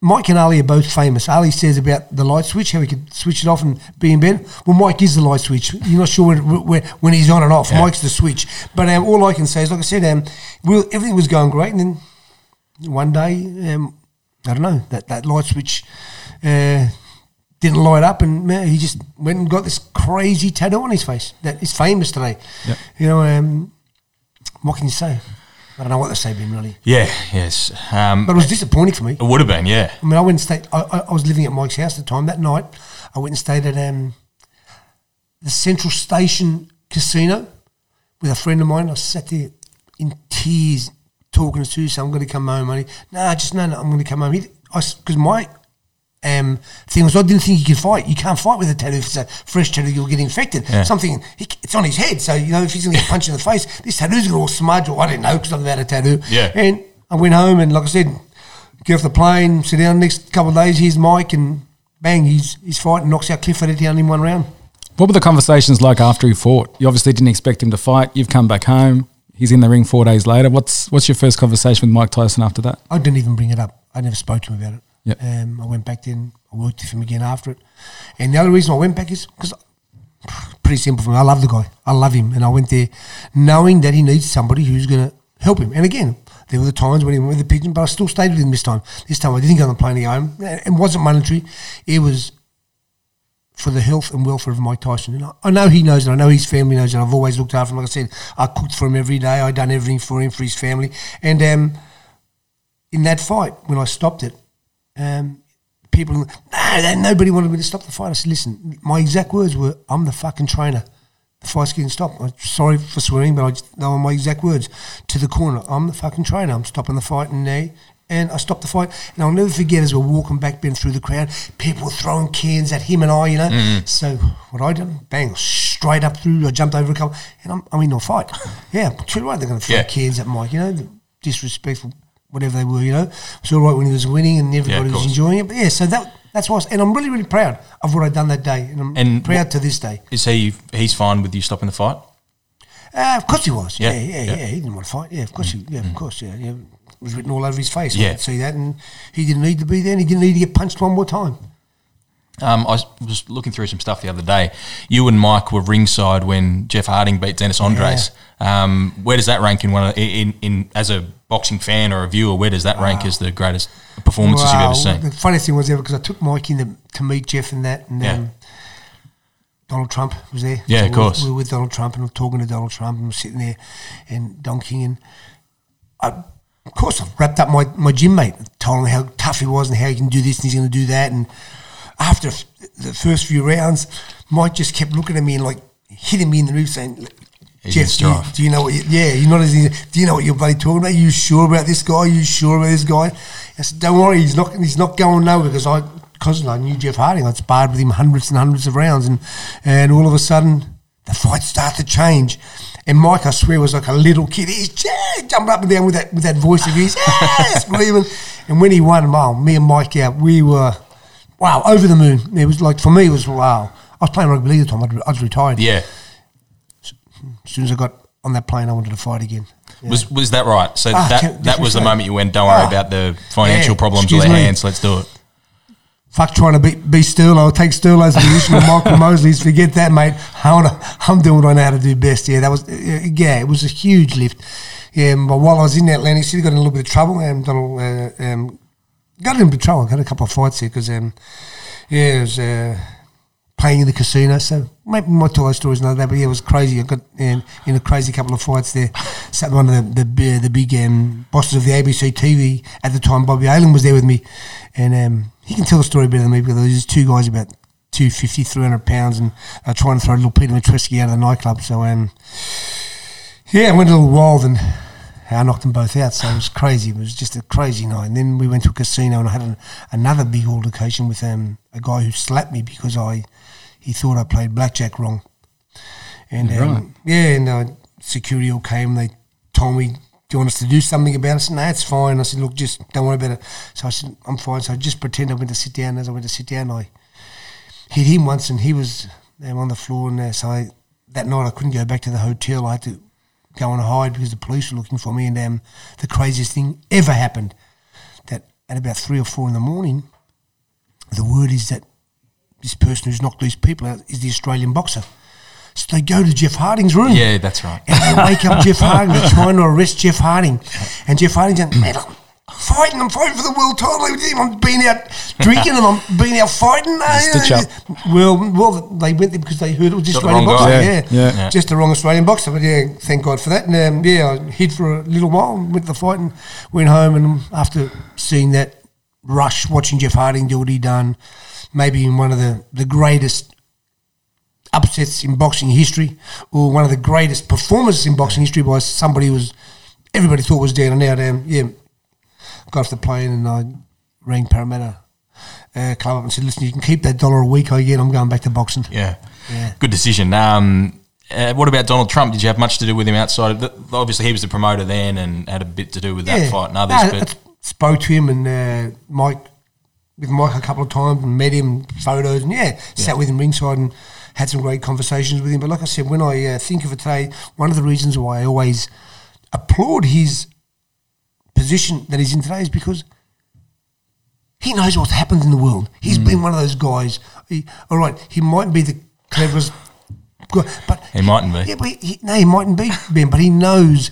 Mike and Ali are both famous. Ali says about the light switch, how he could switch it off and be in bed. Well, Mike is the light switch. You're not sure when, when, when he's on and off. Yeah. Mike's the switch. But um, all I can say is, like I said, um, we everything was going great. And then one day, um, I don't know, that, that light switch uh, didn't light up. And man, he just went and got this crazy tattoo on his face that is famous today. Yep. You know, um, what can you say? I don't know what to say, Ben, really. yeah, yes. Um, But it was disappointing for me. it would have been, yeah. I mean, I went and stayed. I, I, I was living at Mike's house at the time. That night, I went and stayed at um, the Central Station Casino with a friend of mine. I sat there in tears, talking to Sue. So I'm going to come home, honey. No, nah, just no, no. I'm going to come home. Because my um, thing was, I didn't think he could fight. You can't fight with a tattoo. If it's a fresh tattoo, you'll get infected. Yeah. Something. He, it's on his head, so you know if he's going to get punched in the face, this tattoo's going to all smudge. Or I didn't know because I've had a tattoo. Yeah. And I went home, and like I said, get off the plane, sit down. Next couple of days, here's Mike, and bang, he's he's fighting, knocks out Clifford down in one round. What were the conversations like after he fought? You obviously didn't expect him to fight. You've come back home. He's in the ring four days later. What's what's your first conversation with Mike Tyson after that? I didn't even bring it up. I never spoke to him about it. Yep. Um, I went back then. I worked with him again after it. And the other reason I went back is because pretty simple for me. I love the guy. I love him, and I went there knowing that he needs somebody who's going to help him. And again, there were the times when he went with the pigeon, but I still stayed with him this time. This time I didn't go on the plane to go home. It wasn't monetary. It was for the health and welfare of Mike Tyson. And I, I know he knows it. I know his family knows it. I've always looked after him. Like I said, I cooked for him every day. I done everything for him, for his family. And um, in that fight, when I stopped it, um, people, no, they- nobody wanted me to stop the fight. I said, listen, my exact words were, I'm the fucking trainer. The fight's getting stopped. I'm sorry for swearing, but I just, they were my exact words to the corner. I'm the fucking trainer. I'm stopping the fight, and they, and I stopped the fight. And I'll never forget as we're walking back, Ben, through the crowd, people were throwing cans at him and I, you know. So what I done, bang, straight up through. I jumped over a couple, and I'm, I'm in a fight. Yeah, too right. They're going to throw Yeah. cans at Mike, you know, disrespectful, whatever they were, you know. It was all right when he was winning and everybody was enjoying it. But yeah, so that that's why, and I'm really, really proud of what I've done that day, and I'm And proud to this day. Is he he's fine with you stopping the fight? Uh, of course he was. Yeah, Yeah, yeah, yeah. yeah. Mm. He didn't want to fight. Yeah, of course he. Yeah, of course. Yeah, yeah. It was written all over his face. I Yeah. could see that, and he didn't need to be there, and he didn't need to get punched one more time. Um, I was- looking through some stuff the other day. You and Mike were ringside when Jeff Harding beat Dennis Andries. Um, where does that rank in one of, in, in as a boxing fan or a viewer? Where does that rank as the greatest performances Wow. you've ever seen? The funniest thing was ever because I took Mike in to, to meet Jeff and that, and Yeah. um, Donald Trump was there. Yeah, So of we were- course. We were with Donald Trump and I'm talking to Donald Trump and I'm sitting there and Don King and I, of course I wrapped up my, my gym mate, told him how tough he was and how he can do this and he's going to do that and after f- the first few rounds, Mike just kept looking at me and like hitting me in the roof saying, "Jeff, do you, do you know what? You, yeah, you're not as do you know what you're bloody talking about? You sure about this guy? Are You sure about this guy?" I said, "Don't worry, he's not he's not going nowhere because I because I knew Jeff Harding. I'd sparred with him hundreds and hundreds of rounds, and and all of a sudden the fight started to change." And Mike, I swear, was like a little kid. He's yeah, jumping up and down with that with that voice of his, yeah, screaming. And when he won, wow, me and Mike out, we were wow over the moon. It was like for me, it was wow. I was playing rugby league at the time. I'd, I was retired. Yeah. As soon as I got on that plane, I wanted to fight again. Yeah. Was was that right? So Ah, that that was the moment you went, don't worry Ah. about the financial Yeah, problems or excuse the me. hands, let's do it. Fuck trying to be, be. I'll take Sterlo's position of Michael Mosley's. Forget that, mate. I wanna, I'm doing what I know how to do best. Yeah, that was, yeah, it was a huge lift. Yeah, but while I was in Atlantic City, got in a little bit of trouble. Um, Donald, uh, um, got in trouble. Had a couple of fights there because, um, yeah, it was uh, playing in the casino. So maybe tell those stories another day. But yeah, it was crazy. I got um, in a crazy couple of fights there. Sat one of the the, bi- the big um, bosses of the ABC TV at the time. Bobby Ayling was there with me, and um, he can tell the story better than me because there's two guys about 250, 300 pounds, and they're trying to throw a little Peter Matreski out of the nightclub. So um, yeah, I went a little wild and. I knocked them both out, so it was crazy. It was just a crazy night. And then we went to a casino, and I had an, another big altercation with um, a guy who slapped me because I he thought I played blackjack wrong. And um, Right. yeah, and uh, security all came. They told me, "Do you want us to do something about it?" I said, "No, it's fine." I said, "Look, just don't worry about it." So I said, "I'm fine." So I just pretend I went to sit down. As I went to sit down, I hit him once, and he was um, on the floor. And uh, so I, that night, I couldn't go back to the hotel. I had to go and hide because the police were looking for me. And um, the craziest thing ever happened that at about three or four in the morning, the word is that this person who's knocked these people out is the Australian boxer. So they go to Jeff Harding's room. Yeah, that's right. And they wake up Jeff Harding. They're trying to arrest Jeff Harding. And Jeff Harding's going, I'm fighting. I'm fighting for the world title. with him. I'm being out drinking and I'm being out fighting. Stitch up. Well, well, they went there because they heard it was Got the Australian wrong boxer. guy. Yeah, Yeah, yeah. just the wrong Australian boxer. But yeah, thank God for that. And um, yeah, I hid for a little while, went to the fight and went home. And after seeing that rush, watching Jeff Harding do what he done, maybe in one of the, the greatest upsets in boxing history, or one of the greatest performances in boxing history by somebody who was everybody thought was down and out. Um, yeah, got off the plane and I rang Parramatta uh, club up and said, "Listen, you can keep that dollar a week I get. I'm going back to boxing." Yeah. Yeah. Good decision. Um, uh, what about Donald Trump? Did you have much to do with him outside of the, obviously he was the promoter then and had a bit to do with that fight and others, No, but spoke to him and uh, Mike with Mike a couple of times and met him, photos, and yeah, sat with him ringside and had some great conversations with him. But like I said, when I uh, think of it today, one of the reasons why I always applaud his position that he's in today is because he knows what happens in the world. He's Mm. been one of those guys. He, all right, he might be the cleverest, guy, but He mightn't be. Yeah, but he, no, he mightn't be Ben, but he knows.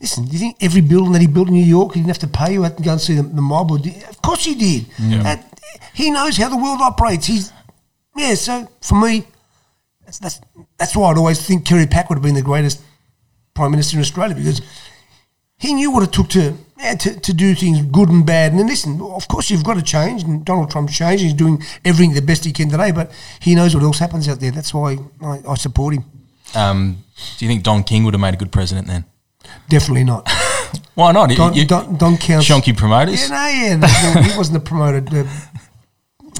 Listen, do you think every building that he built in New York, he didn't have to pay you had to go and see the, the mob? Or did, of course he did. That- he knows how the world operates. He's yeah. So for me, that's that's that's why I'd always think Kerry Packer would have been the greatest prime minister in Australia because he knew what it took to yeah, to, to do things good and bad. And then listen, of course you've got to change, and Donald Trump's changed. He's doing everything the best he can today, but he knows what else happens out there. That's why I, I support him. um, do you think Don King would have made a good president then? Definitely not. Why not? Don, you- Don, Don counts. Shonky promoters? Yeah, no, yeah, no, he wasn't a promoter.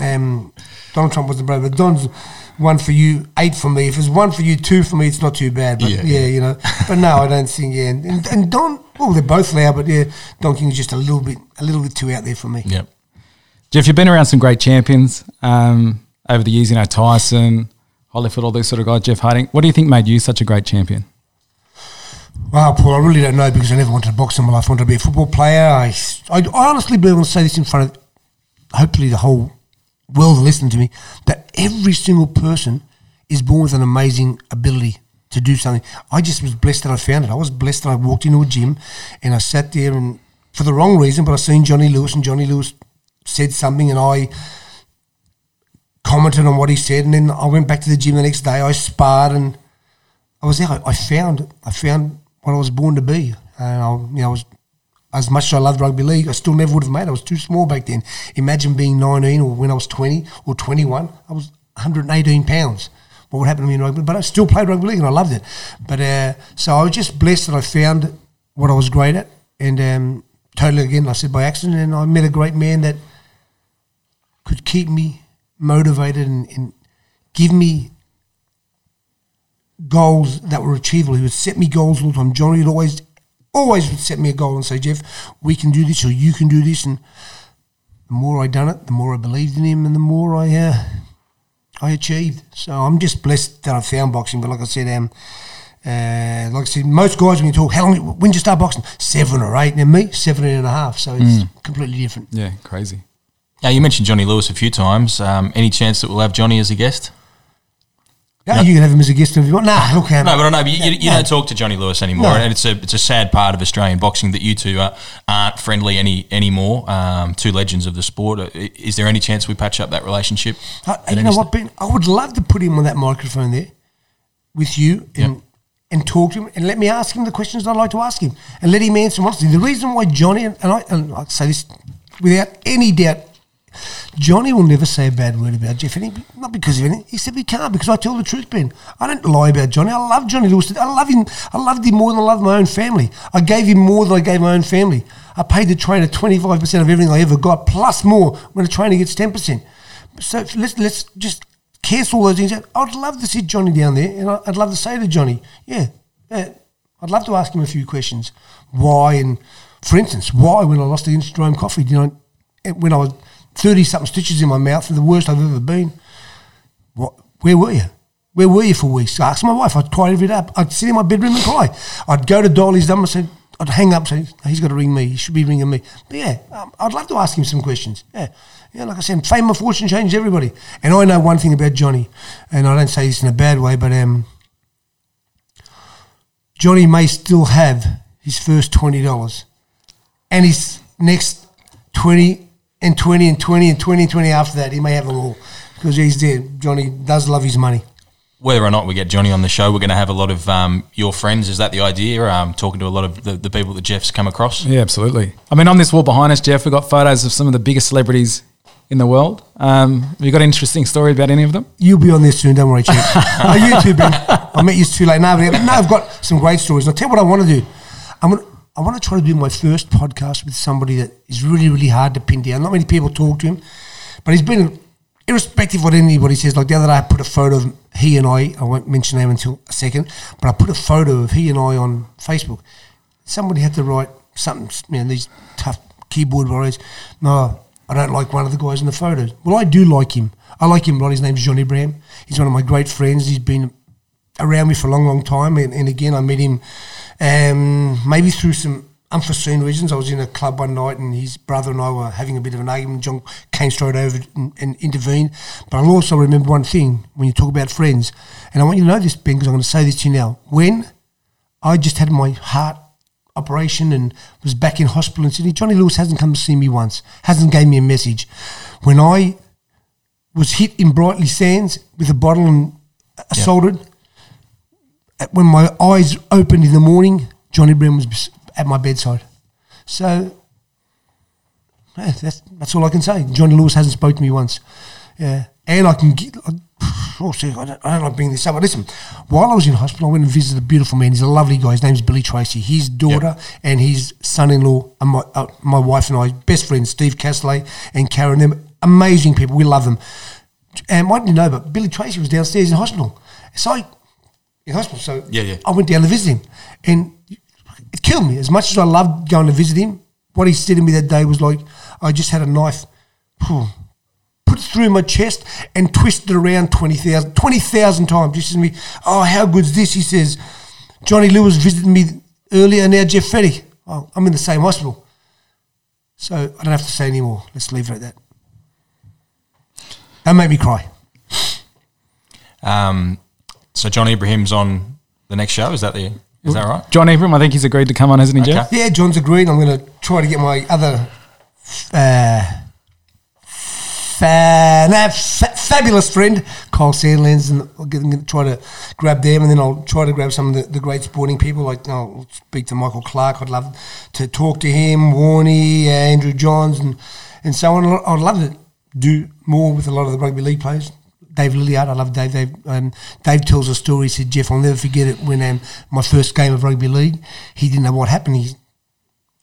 Um, Donald Trump wasn't a promoter, Don's one for you, eight for me. If it's one for you, two for me, it's not too bad. But Yeah. yeah, you know. But no, I don't think. Yeah, and, and, and Don, well, they're both loud, but yeah, Don King is just a little bit, a little bit too out there for me. Yep. Jeff, you've been around some great champions um, over the years. You know Tyson, Holyfield, all those sort of guys. Jeff Harding. What do you think made you such a great champion? Well, Paul, I really don't know because I never wanted to box in my life. I wanted to be a football player. I, I, I honestly believe, and say this in front of hopefully the whole world listening to me, that every single person is born with an amazing ability to do something. I just was blessed that I found it. I was blessed that I walked into a gym and I sat there and for the wrong reason, but I seen Johnny Lewis and Johnny Lewis said something and I commented on what he said and then I went back to the gym the next day. I sparred and I was there. I, I found I found what I was born to be, and I, you know, I was as much as I loved rugby league, I still never would have made. I was too small back then. Imagine being 19 or when I was 20 or 21, I was 118 pounds. What would happen to me in rugby? But I still played rugby league and I loved it. But uh, so I was just blessed that I found what I was great at. And um, totally, again, I said, by accident. And I met a great man that could keep me motivated and, and give me goals that were achievable. He would set me goals all the time. Johnny would always, always would set me a goal and say, Jeff, we can do this or you can do this. And the more I done it, the more I believed in him and the more I uh, I achieved. So I'm just blessed that I found boxing. But like I said, um, uh, like I said, most guys when you talk, how long, when did you start boxing? Seven or eight. And me, seven and a half. So it's completely different. Yeah, crazy. Now, you mentioned Johnny Lewis a few times. Um, any chance that we'll have Johnny as a guest? Yeah, you can have him as a guest if you want. Nah, look, um, No, but I know but you, you, you No. don't talk to Johnny Lewis anymore, No. and it's a it's a sad part of Australian boxing that you two are, aren't friendly any anymore. Um, two legends of the sport. Uh, Is there any chance we patch up that relationship? Uh, you know what, Ben? I would love to put him on that microphone there with you and Yep. and talk to him and let me ask him the questions I'd like to ask him and let him answer them honestly. The reason why Johnny and, and I and I say this without any doubt, Johnny will never say a bad word about Jeff Fenech, not because of anything. He said we can't because I tell the truth, Ben. I don't lie about Johnny. I love Johnny Lewis. I love him. I loved him more than I love my own family. I gave him more than I gave my own family. I paid the trainer twenty five percent of everything I ever got, plus more when a trainer gets ten percent. So let's let's just cancel all those things. I'd love to see Johnny down there, and I'd love to say to Johnny, yeah, yeah, I'd love to ask him a few questions. Why and, for instance, why when I lost against Jerome Coffey, you know, when I was thirty something stitches in my mouth, the worst I've ever been. What? Where were you? Where were you for weeks? I asked my wife. I'd cry every day. I'd sit in my bedroom and cry. I'd go to his number say, I'd hang up, say, he's got to ring me. He should be ringing me. But yeah, um, I'd love to ask him some questions. Yeah. Yeah, like I said, fame and fortune change everybody. And I know one thing about Johnny, and I don't say this in a bad way, but um, Johnny may still have his first $20 and his next 20 and 20 and 20 and 20 and 20 after that. He may have them all because he's there. Johnny does love his money. Whether or not we get Johnny on the show, we're going to have a lot of um, your friends. Is that the idea? Um, talking to a lot of the, the people that Jeff's come across. Yeah, absolutely. I mean, on this wall behind us, Jeff, we've got photos of some of the biggest celebrities in the world. Um, have you got an interesting story about any of them? You'll be on there soon, don't worry, Chief. you too, Ben. I met you too late. No, but no, I've got some great stories. I'll tell you what I want to do. I'm gonna, I want to try to do my first podcast with somebody that is really, really hard to pin down. Not many people talk to him, but he's been, irrespective of what anybody says, like the other day I put a photo of he and I, I won't mention name until a second, but I put a photo of he and I on Facebook. Somebody had to write something, you know, these tough keyboard warriors. No, I don't like one of the guys in the photos. Well, I do like him. I like him a lot. His name's Johnny Ibrahim. He's one of my great friends. He's been around me for a long, long time. And, and again, I met him um, maybe through some unforeseen reasons. I was in a club one night and his brother and I were having a bit of an argument. John came straight over and, and intervened. But I'll also remember one thing when you talk about friends, and I want you to know this, Ben, because I'm going to say this to you now. When I just had my heart operation and was back in hospital in Sydney, Johnny Lewis hasn't come to see me once, hasn't gave me a message. When I was hit in Brighton-Le-Sands with a bottle and assaulted, at- when my eyes opened in the morning, Johnny Ibrahim was at my bedside. So yeah, that's, that's all I can say. Johnny Lewis hasn't spoken to me once. Yeah. And I can get. I, oh, see, I, don't, I don't like bringing this up, but listen, while I was in hospital, I went and visited a beautiful man. He's a lovely guy. His name's Billy Tracy. His daughter and his son in law, and my, uh, my wife and I, best friends, Steve Casley and Karen, them amazing people. We love them. And why didn't know, but Billy Tracy was downstairs in hospital. So I, in hospital, so Yeah, yeah. I went down to visit him. And it killed me. As much as I loved going to visit him, what he said to me that day was like, I just had a knife put through my chest and twisted around 20,000 20,000 times. He says to me, Oh, how good's this? He says, Johnny Lewis visited me earlier, now Jeff Fenech. Oh, I'm in the same hospital. So I don't have to say any more. Let's leave it at that. That made me cry. Um, so John Ibrahim's on the next show. Is that the? Is that right? John Ibrahim, I think he's agreed to come on, hasn't he, Jeff? Yeah, John's agreed. I'm going to try to get my other uh, fa- nah, fa- fabulous friend, Kyle Sandlands, and I'll get, I'm going to try to grab them, and then I'll try to grab some of the, the great sporting people. Like I'll speak to Michael Clarke. I'd love to talk to him, Warney, Andrew Johns, and and so on. I'd love to do more with a lot of the rugby league players. Dave Lilliard, I love Dave. Dave, um, Dave tells a story. He said, Jeff, I'll never forget it when um, my first game of rugby league, he didn't know what happened. He,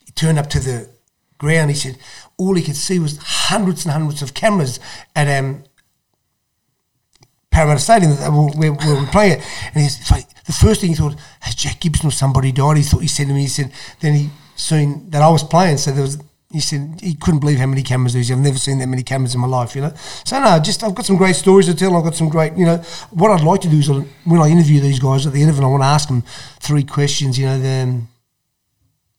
he turned up to the ground. He said all he could see was hundreds and hundreds of cameras at um, Parramatta Stadium where, where we were playing it. And he's like, the first thing he thought, has Jack Gibson or somebody died? He thought, he said to me, he said, then he seen that I was playing. So there was, he said he couldn't believe how many cameras there is. I've never seen that many cameras in my life, you know. So no, just I've got some great stories to tell. I've got some great, you know. What I'd like to do is when I interview these guys at the end of it, I want to ask them three questions. You know, then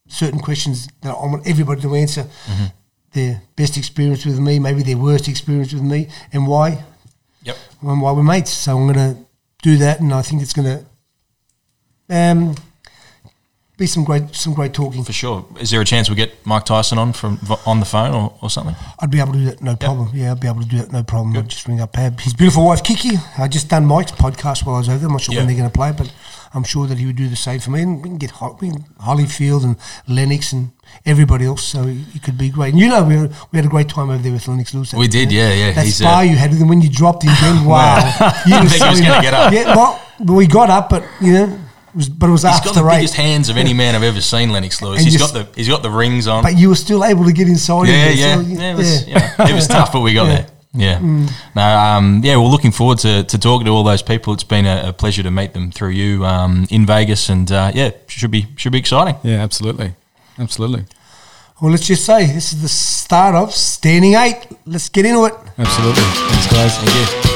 certain questions that I want everybody to answer. Mm-hmm. Their best experience with me, maybe their worst experience with me, and why. Yep. And why we're mates. So I'm going to do that, and I think it's going to. Um, be some great some great talking for sure. Is there a chance we get Mike Tyson on from on the phone or, or something? I'd be able to do that, no problem. Yep. Yeah, I'd be able to do that, no problem. Good. I'd just ring up his beautiful wife Kiki. I just done Mike's podcast while I was over. I'm not sure yep. when they're going to play, but I'm sure that he would do the same for me. And we can get we can Holyfield and Lennox and everybody else, so it could be great. And you know, we, were, we had a great time over there with Lennox Lewis. We did, yeah, yeah. That uh, you had with him when you dropped him, then wow, you didn't think he was going to get up. Yeah, well, we got up, but you know was, but it was he's after got the eight. biggest hands of any man I've ever seen, Lennox Lewis. And he's got the he's got the rings on. But you were still able to get inside. Yeah, yeah, so, yeah, it was, yeah. it was tough, but we got yeah. there. Yeah. Mm. No, um, yeah, we're looking forward to, to talking to all those people. It's been a, a pleasure to meet them through you um, in Vegas, and uh, yeah, should be should be exciting. Yeah, absolutely, absolutely. Well, let's just say this is the start of Standing Eight. Let's get into it. Absolutely. Thanks, guys. Thank you.